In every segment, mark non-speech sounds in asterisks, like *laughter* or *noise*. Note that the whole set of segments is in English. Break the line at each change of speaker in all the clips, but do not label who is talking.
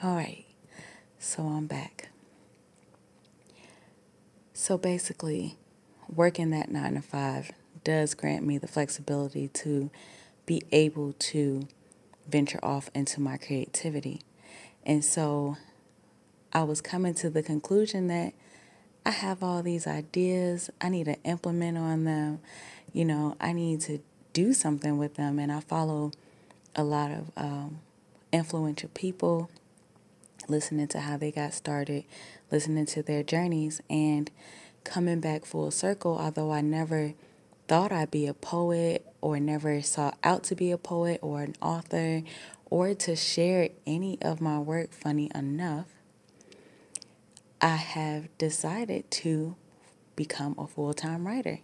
All right, so I'm back. So basically, working that nine to five does grant me the flexibility to be able to venture off into my creativity. And so I was coming to the conclusion that I have all these ideas, I need to implement on them, you know, I need to do something with them. And I follow a lot of um, influential people listening to how they got started, listening to their journeys, and coming back full circle. Although I never thought I'd be a poet or never sought out to be a poet or an author or to share any of my work, funny enough, I have decided to become a full time writer.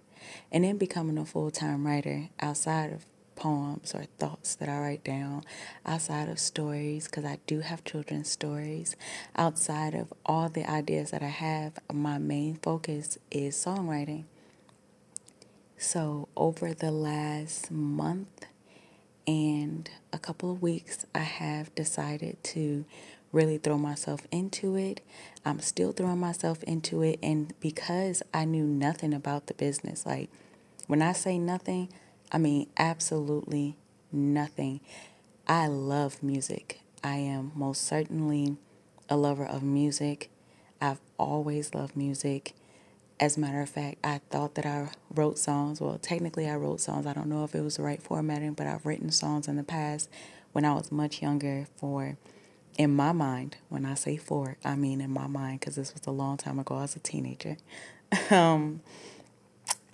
And in becoming a full time writer outside of poems or thoughts that I write down outside of stories, because I do have children's stories. Outside of all the ideas that I have, my main focus is songwriting. So, over the last month and a couple of weeks, I have decided to really throw myself into it. I'm still throwing myself into it. And because I knew nothing about the business, like when I say nothing, I mean, absolutely nothing. I love music. I am most certainly a lover of music. I've always loved music. As a matter of fact, I thought that I wrote songs. Well, technically, I wrote songs. I don't know if it was the right formatting, but I've written songs in the past when I was much younger for, in my mind, when I say for, I mean in my mind, because this was a long time ago as a teenager. *laughs* um,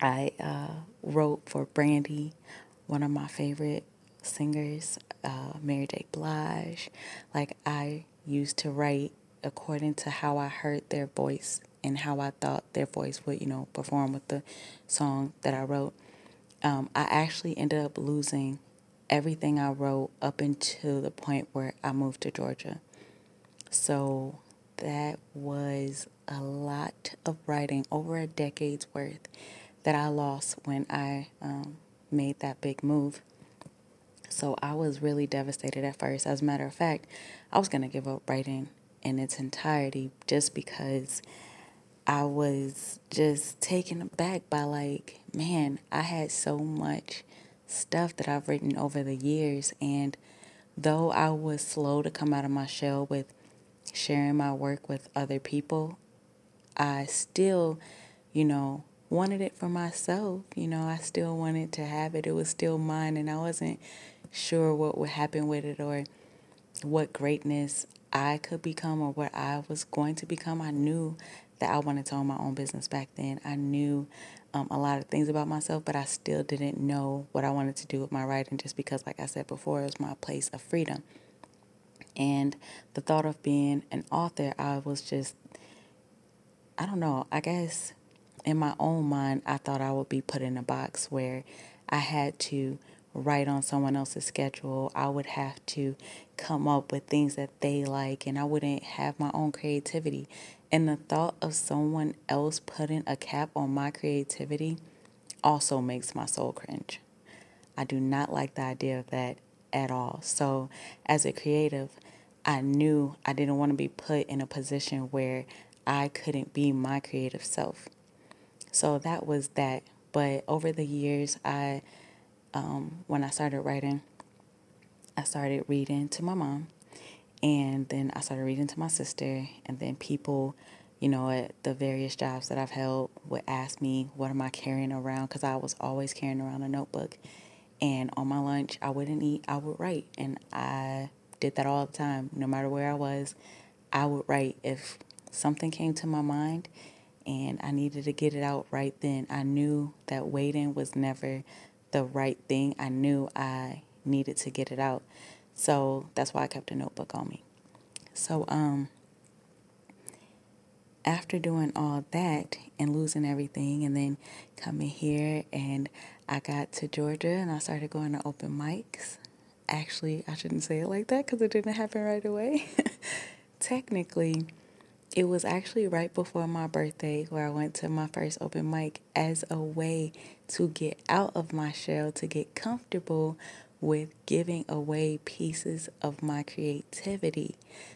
I uh, wrote for Brandy, one of my favorite singers, uh, Mary J. Blige. Like, I used to write according to how I heard their voice and how I thought their voice would, you know, perform with the song that I wrote. Um, I actually ended up losing everything I wrote up until the point where I moved to Georgia. So that was a lot of writing, over a decade's worth that I lost when I um, made that big move. So I was really devastated at first. As a matter of fact, I was going to give up writing in its entirety just because I was just taken aback by, like, man, I had so much stuff that I've written over the years. And though I was slow to come out of my shell with sharing my work with other people, I still, you know, wanted it for myself. You know, I still wanted to have it. It was still mine, and I wasn't sure what would happen with it or what greatness I could become or what I was going to become. I knew that I wanted to own my own business back then. I knew um, a lot of things about myself, but I still didn't know what I wanted to do with my writing just because, like I said before, it was my place of freedom. And the thought of being an author, I was just, I don't know, I guess in my own mind, I thought I would be put in a box where I had to write on someone else's schedule. I would have to come up with things that they like, and I wouldn't have my own creativity. And the thought of someone else putting a cap on my creativity also makes my soul cringe. I do not like the idea of that at all. So, as a creative, I knew I didn't want to be put in a position where I couldn't be my creative self. So that was that. But over the years, I, um, when I started writing, I started reading to my mom, and then I started reading to my sister, and then people, you know, at the various jobs that I've held would ask me, "What am I carrying around?" Because I was always carrying around a notebook, and on my lunch, I wouldn't eat, I would write, and I did that all the time, no matter where I was. I would write if something came to my mind and I needed to get it out right then. I knew that waiting was never the right thing. I knew I needed to get it out. So that's why I kept a notebook on me. So um after doing all that and losing everything and then coming here and I got to Georgia and I started going to open mics. Actually, I shouldn't say it like that cuz it didn't happen right away. *laughs* Technically, it was actually right before my birthday where I went to my first open mic as a way to get out of my shell, to get comfortable with giving away pieces of my creativity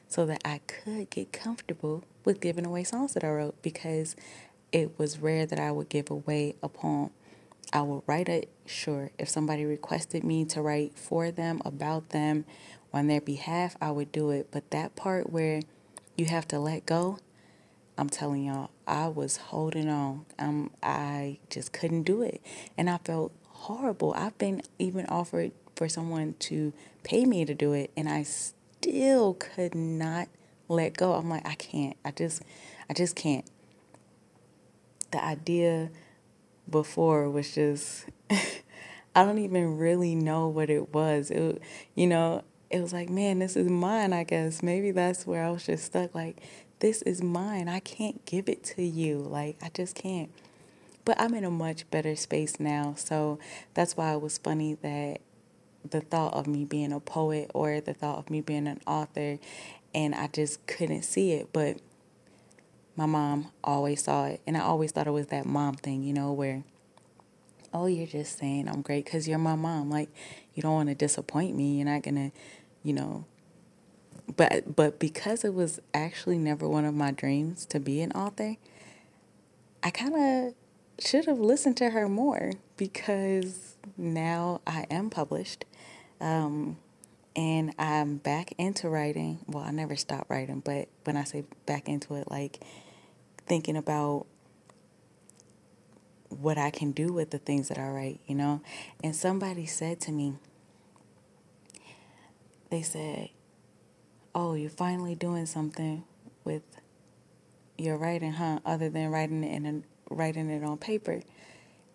so that I could get comfortable with giving away songs that I wrote because it was rare that I would give away a poem. I would write it, sure. If somebody requested me to write for them, about them, on their behalf, I would do it. But that part where you have to let go, I'm telling y'all, I was holding on. Um, I just couldn't do it. And I felt horrible. I've been even offered for someone to pay me to do it, and I still could not let go. I'm like, I can't. I just, I just can't. The idea before was just, *laughs* I don't even really know what it was. It, you know, it was like, man, this is mine, I guess. Maybe that's where I was just stuck. Like, this is mine. I can't give it to you. Like, I just can't. But I'm in a much better space now. So that's why it was funny that the thought of me being a poet or the thought of me being an author, and I just couldn't see it. But my mom always saw it. And I always thought it was that mom thing, you know, where, oh, you're just saying I'm great because you're my mom. Like, you don't want to disappoint me. You're not going to, you know, but but because it was actually never one of my dreams to be an author, I kind of should have listened to her more because now I am published. Um, and I'm back into writing. Well, I never stopped writing, but when I say back into it, like thinking about what I can do with the things that I write, you know? And somebody said to me, they said, oh, you're finally doing something with your writing, huh? Other than writing it in a, writing it on paper.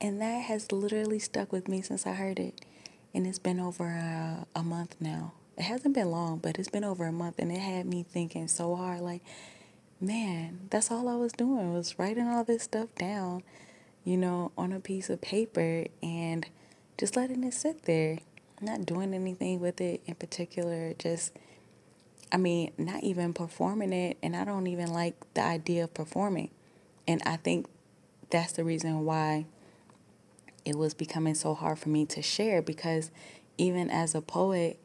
And that has literally stuck with me since I heard it. And it's been over a, a month now. It hasn't been long, but it's been over a month. And it had me thinking so hard like, man, that's all I was doing was writing all this stuff down, you know, on a piece of paper and just letting it sit there, not doing anything with it in particular, just I mean, not even performing it, and I don't even like the idea of performing. And I think that's the reason why it was becoming so hard for me to share because even as a poet,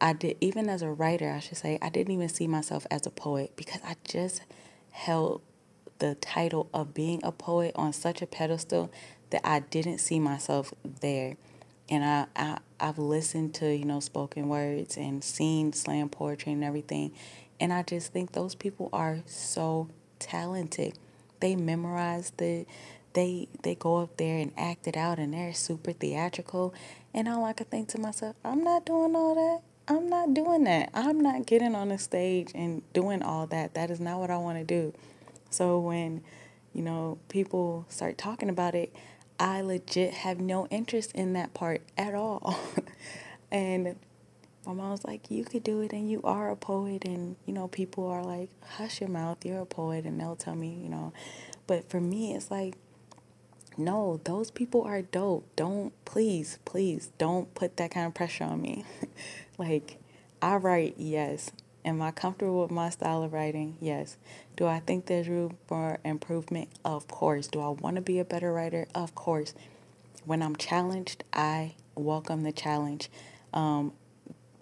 I did, even as a writer, I should say, I didn't even see myself as a poet because I just held the title of being a poet on such a pedestal that I didn't see myself there and I, I I've listened to you know spoken words and seen slam poetry and everything, and I just think those people are so talented. They memorize the, they they go up there and act it out, and they're super theatrical. And all I could think to myself, I'm not doing all that. I'm not doing that. I'm not getting on the stage and doing all that. That is not what I want to do. So when, you know, people start talking about it, I legit have no interest in that part at all. *laughs* and my mom was like, You could do it and you are a poet. And, you know, people are like, Hush your mouth, you're a poet. And they'll tell me, you know. But for me, it's like, no, those people are dope. Don't, please, please, don't put that kind of pressure on me. *laughs* like, I write, yes. Am I comfortable with my style of writing? Yes. Do I think there's room for improvement? Of course. Do I want to be a better writer? Of course. When I'm challenged, I welcome the challenge. Um,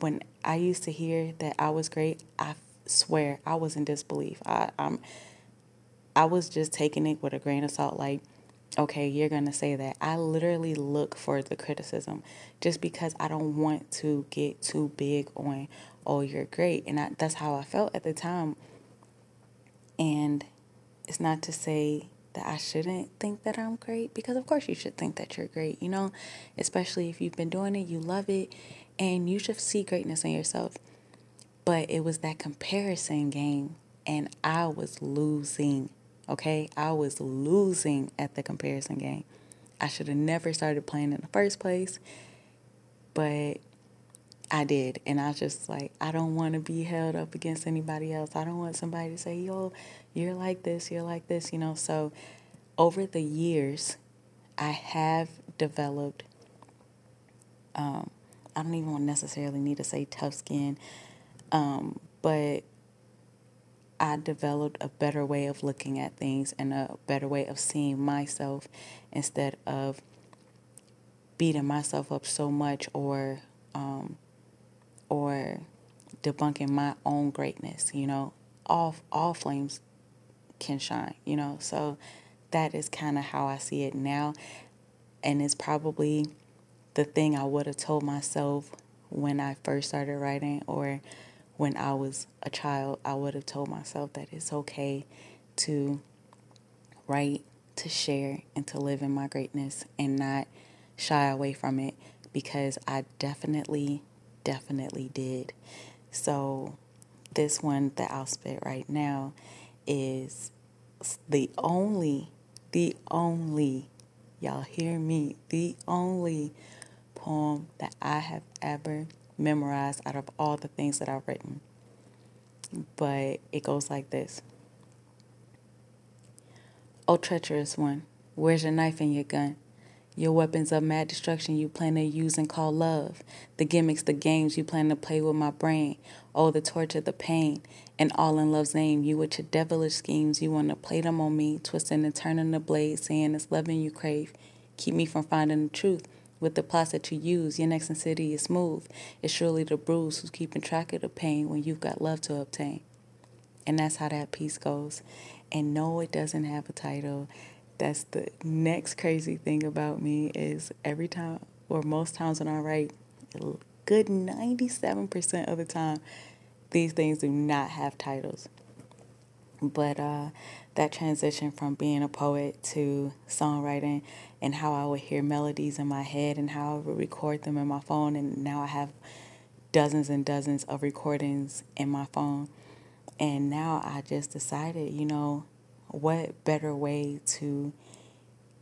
when I used to hear that I was great, I swear I was in disbelief. I, I'm, I was just taking it with a grain of salt. Like, okay, you're going to say that. I literally look for the criticism just because I don't want to get too big on oh, you're great. And I, that's how I felt at the time. And it's not to say that I shouldn't think that I'm great because, of course, you should think that you're great, you know, especially if you've been doing it, you love it, and you should see greatness in yourself. But it was that comparison game, and I was losing, okay? I was losing at the comparison game. I should have never started playing in the first place, but I did. And I was just like, I don't want to be held up against anybody else. I don't want somebody to say, yo, you're like this, you're like this, you know. So over the years, I have developed, um, I don't even necessarily need to say tough skin, um, but I developed a better way of looking at things and a better way of seeing myself instead of beating myself up so much or um, or debunking my own greatness. You know, all all flames can shine. You know, so that is kind of how I see it now, and it's probably the thing I would have told myself when I first started writing or when I was a child. I would have told myself that it's okay to write, to share, and to live in my greatness and not shy away from it because I definitely, definitely did. So, this one that I'll spit right now is the only, the only, y'all hear me, the only poem that I have ever memorized out of all the things that I've written. But it goes like this Oh, treacherous one, where's your knife and your gun? Your weapons of mad destruction you plan to use and call love. The gimmicks, the games you plan to play with my brain. Oh, the torture, the pain. And all in love's name, you with your devilish schemes. You want to play them on me, twisting and turning the blade, saying it's loving you crave. Keep me from finding the truth. With the plots that you use, your next city is smooth. It's surely the bruise who's keeping track of the pain when you've got love to obtain. And that's how that piece goes. And no, it doesn't have a title. That's the next crazy thing about me is every time or most times when I write, good 97% of the time, these things do not have titles. But uh, that transition from being a poet to songwriting and how I would hear melodies in my head and how I would record them in my phone, and now I have dozens and dozens of recordings in my phone and now I just decided, you know, what better way to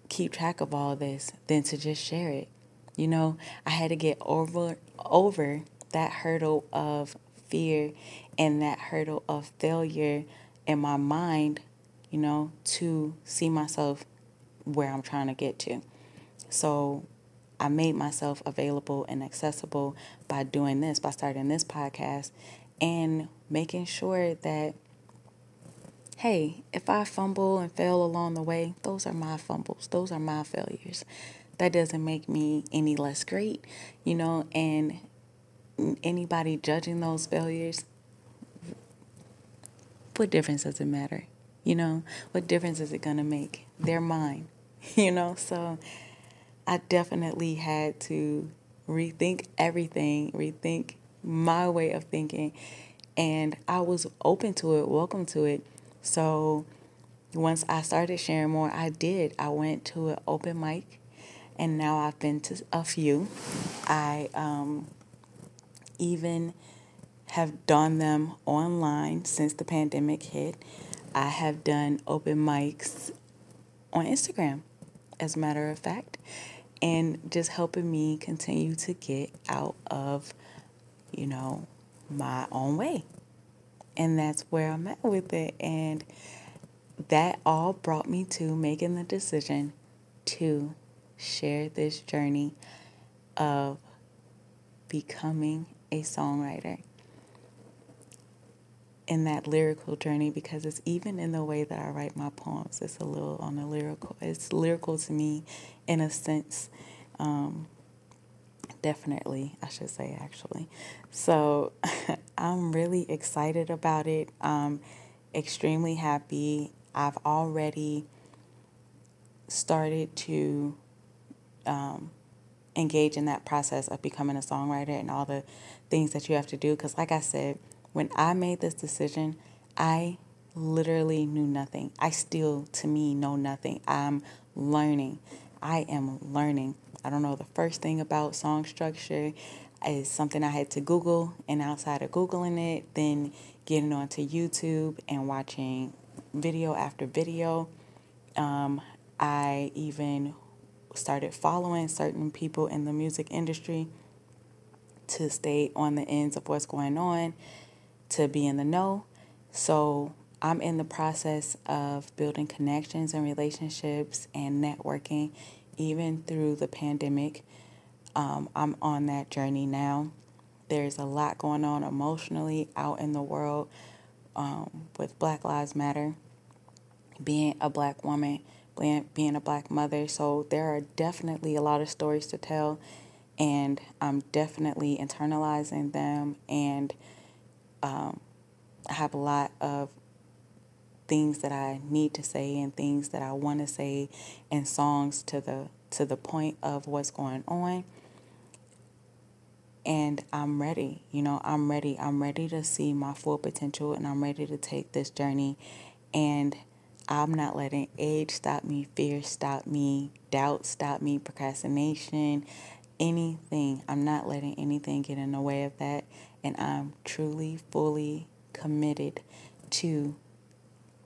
keep track of all this than to just share it. You know, I had to get over over that hurdle of fear and that hurdle of failure in my mind, you know, to see myself where I'm trying to get to. So I made myself available and accessible by doing this, by starting this podcast and making sure that hey, if I fumble and fail along the way, those are my fumbles, those are my failures. That doesn't make me any less great, you know, and anybody judging those failures, what difference does it matter? You know, what difference is it going to make? They're mine, *laughs* you know, so I definitely had to rethink everything, rethink my way of thinking. And I was open to it, welcome to it. So once I started sharing more, I did. I went to an open mic, and now I've been to a few. I um, even have done them online since the pandemic hit. I have done open mics on Instagram, as a matter of fact, and just helping me continue to get out of you know, my own way. And that's where I'm at with it. And that all brought me to making the decision to share this journey of becoming a songwriter in that lyrical journey because it's even in the way that I write my poems. It's a little on the lyrical. It's lyrical to me in a sense. Um, definitely, I should say, actually. So *laughs* I'm really excited about it. Extremely happy. I've already started to um, engage in that process of becoming a songwriter and all the things that you have to do. Because, like I said, when I made this decision, I literally knew nothing. I still, to me, know nothing. I'm learning. I am learning. I don't know the first thing about song structure. Is something I had to Google, and outside of Googling it, then getting onto YouTube and watching video after video. Um, I even started following certain people in the music industry to stay on the ends of what's going on, to be in the know. So I'm in the process of building connections and relationships and networking even through the pandemic. Um, I'm on that journey now. There's a lot going on emotionally out in the world um, with Black Lives Matter, being a black woman, being, being a black mother. So there are definitely a lot of stories to tell. and I'm definitely internalizing them and um, I have a lot of things that I need to say and things that I want to say and songs to the to the point of what's going on and I'm ready. You know, I'm ready. I'm ready to see my full potential and I'm ready to take this journey and I'm not letting age stop me, fear stop me, doubt stop me, procrastination, anything. I'm not letting anything get in the way of that. And I'm truly, fully committed to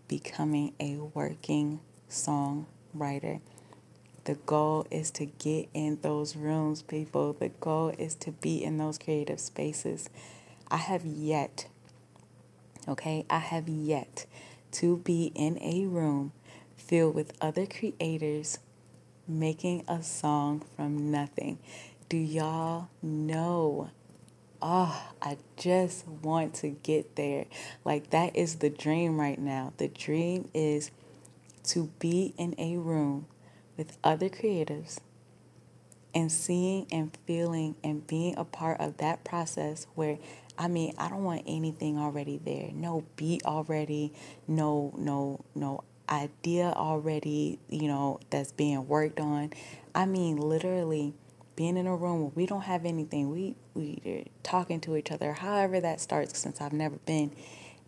becoming a working songwriter. The goal is to get in those rooms, people. The goal is to be in those creative spaces. I have yet, okay, I have yet to be in a room filled with other creators making a song from nothing. Do y'all know? Oh, I just want to get there. Like, that is the dream right now. The dream is to be in a room with other creatives and seeing and feeling and being a part of that process where I mean, I don't want anything already there. No beat already, no no no idea already, you know, that's being worked on. I mean, literally being in a room where we don't have anything. We we talking to each other, however that starts since I've never been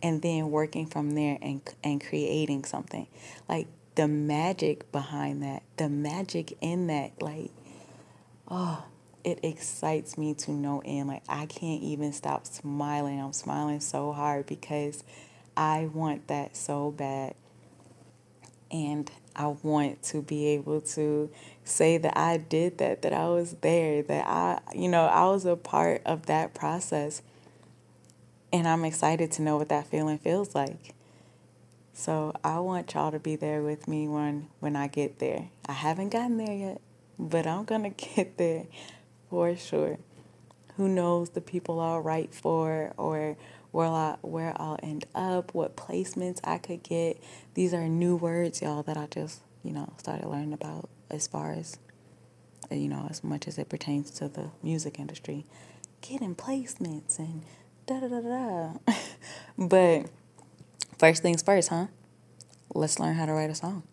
and then working from there and and creating something. Like the magic behind that, the magic in that like oh, it excites me to no end. Like I can't even stop smiling. I'm smiling so hard because I want that so bad. And I want to be able to say that I did that, that I was there, that I, you know, I was a part of that process. And I'm excited to know what that feeling feels like. So I want y'all to be there with me when when I get there. I haven't gotten there yet, but I'm to *laughs* get there for sure. Who knows the people I'll write for or where I where I'll end up, what placements I could get. These are new words, y'all, that I just, you know, started learning about as far as you know, as much as it pertains to the music industry. Getting placements and da da da da. *laughs* but first things first, huh? Let's learn how to write a song.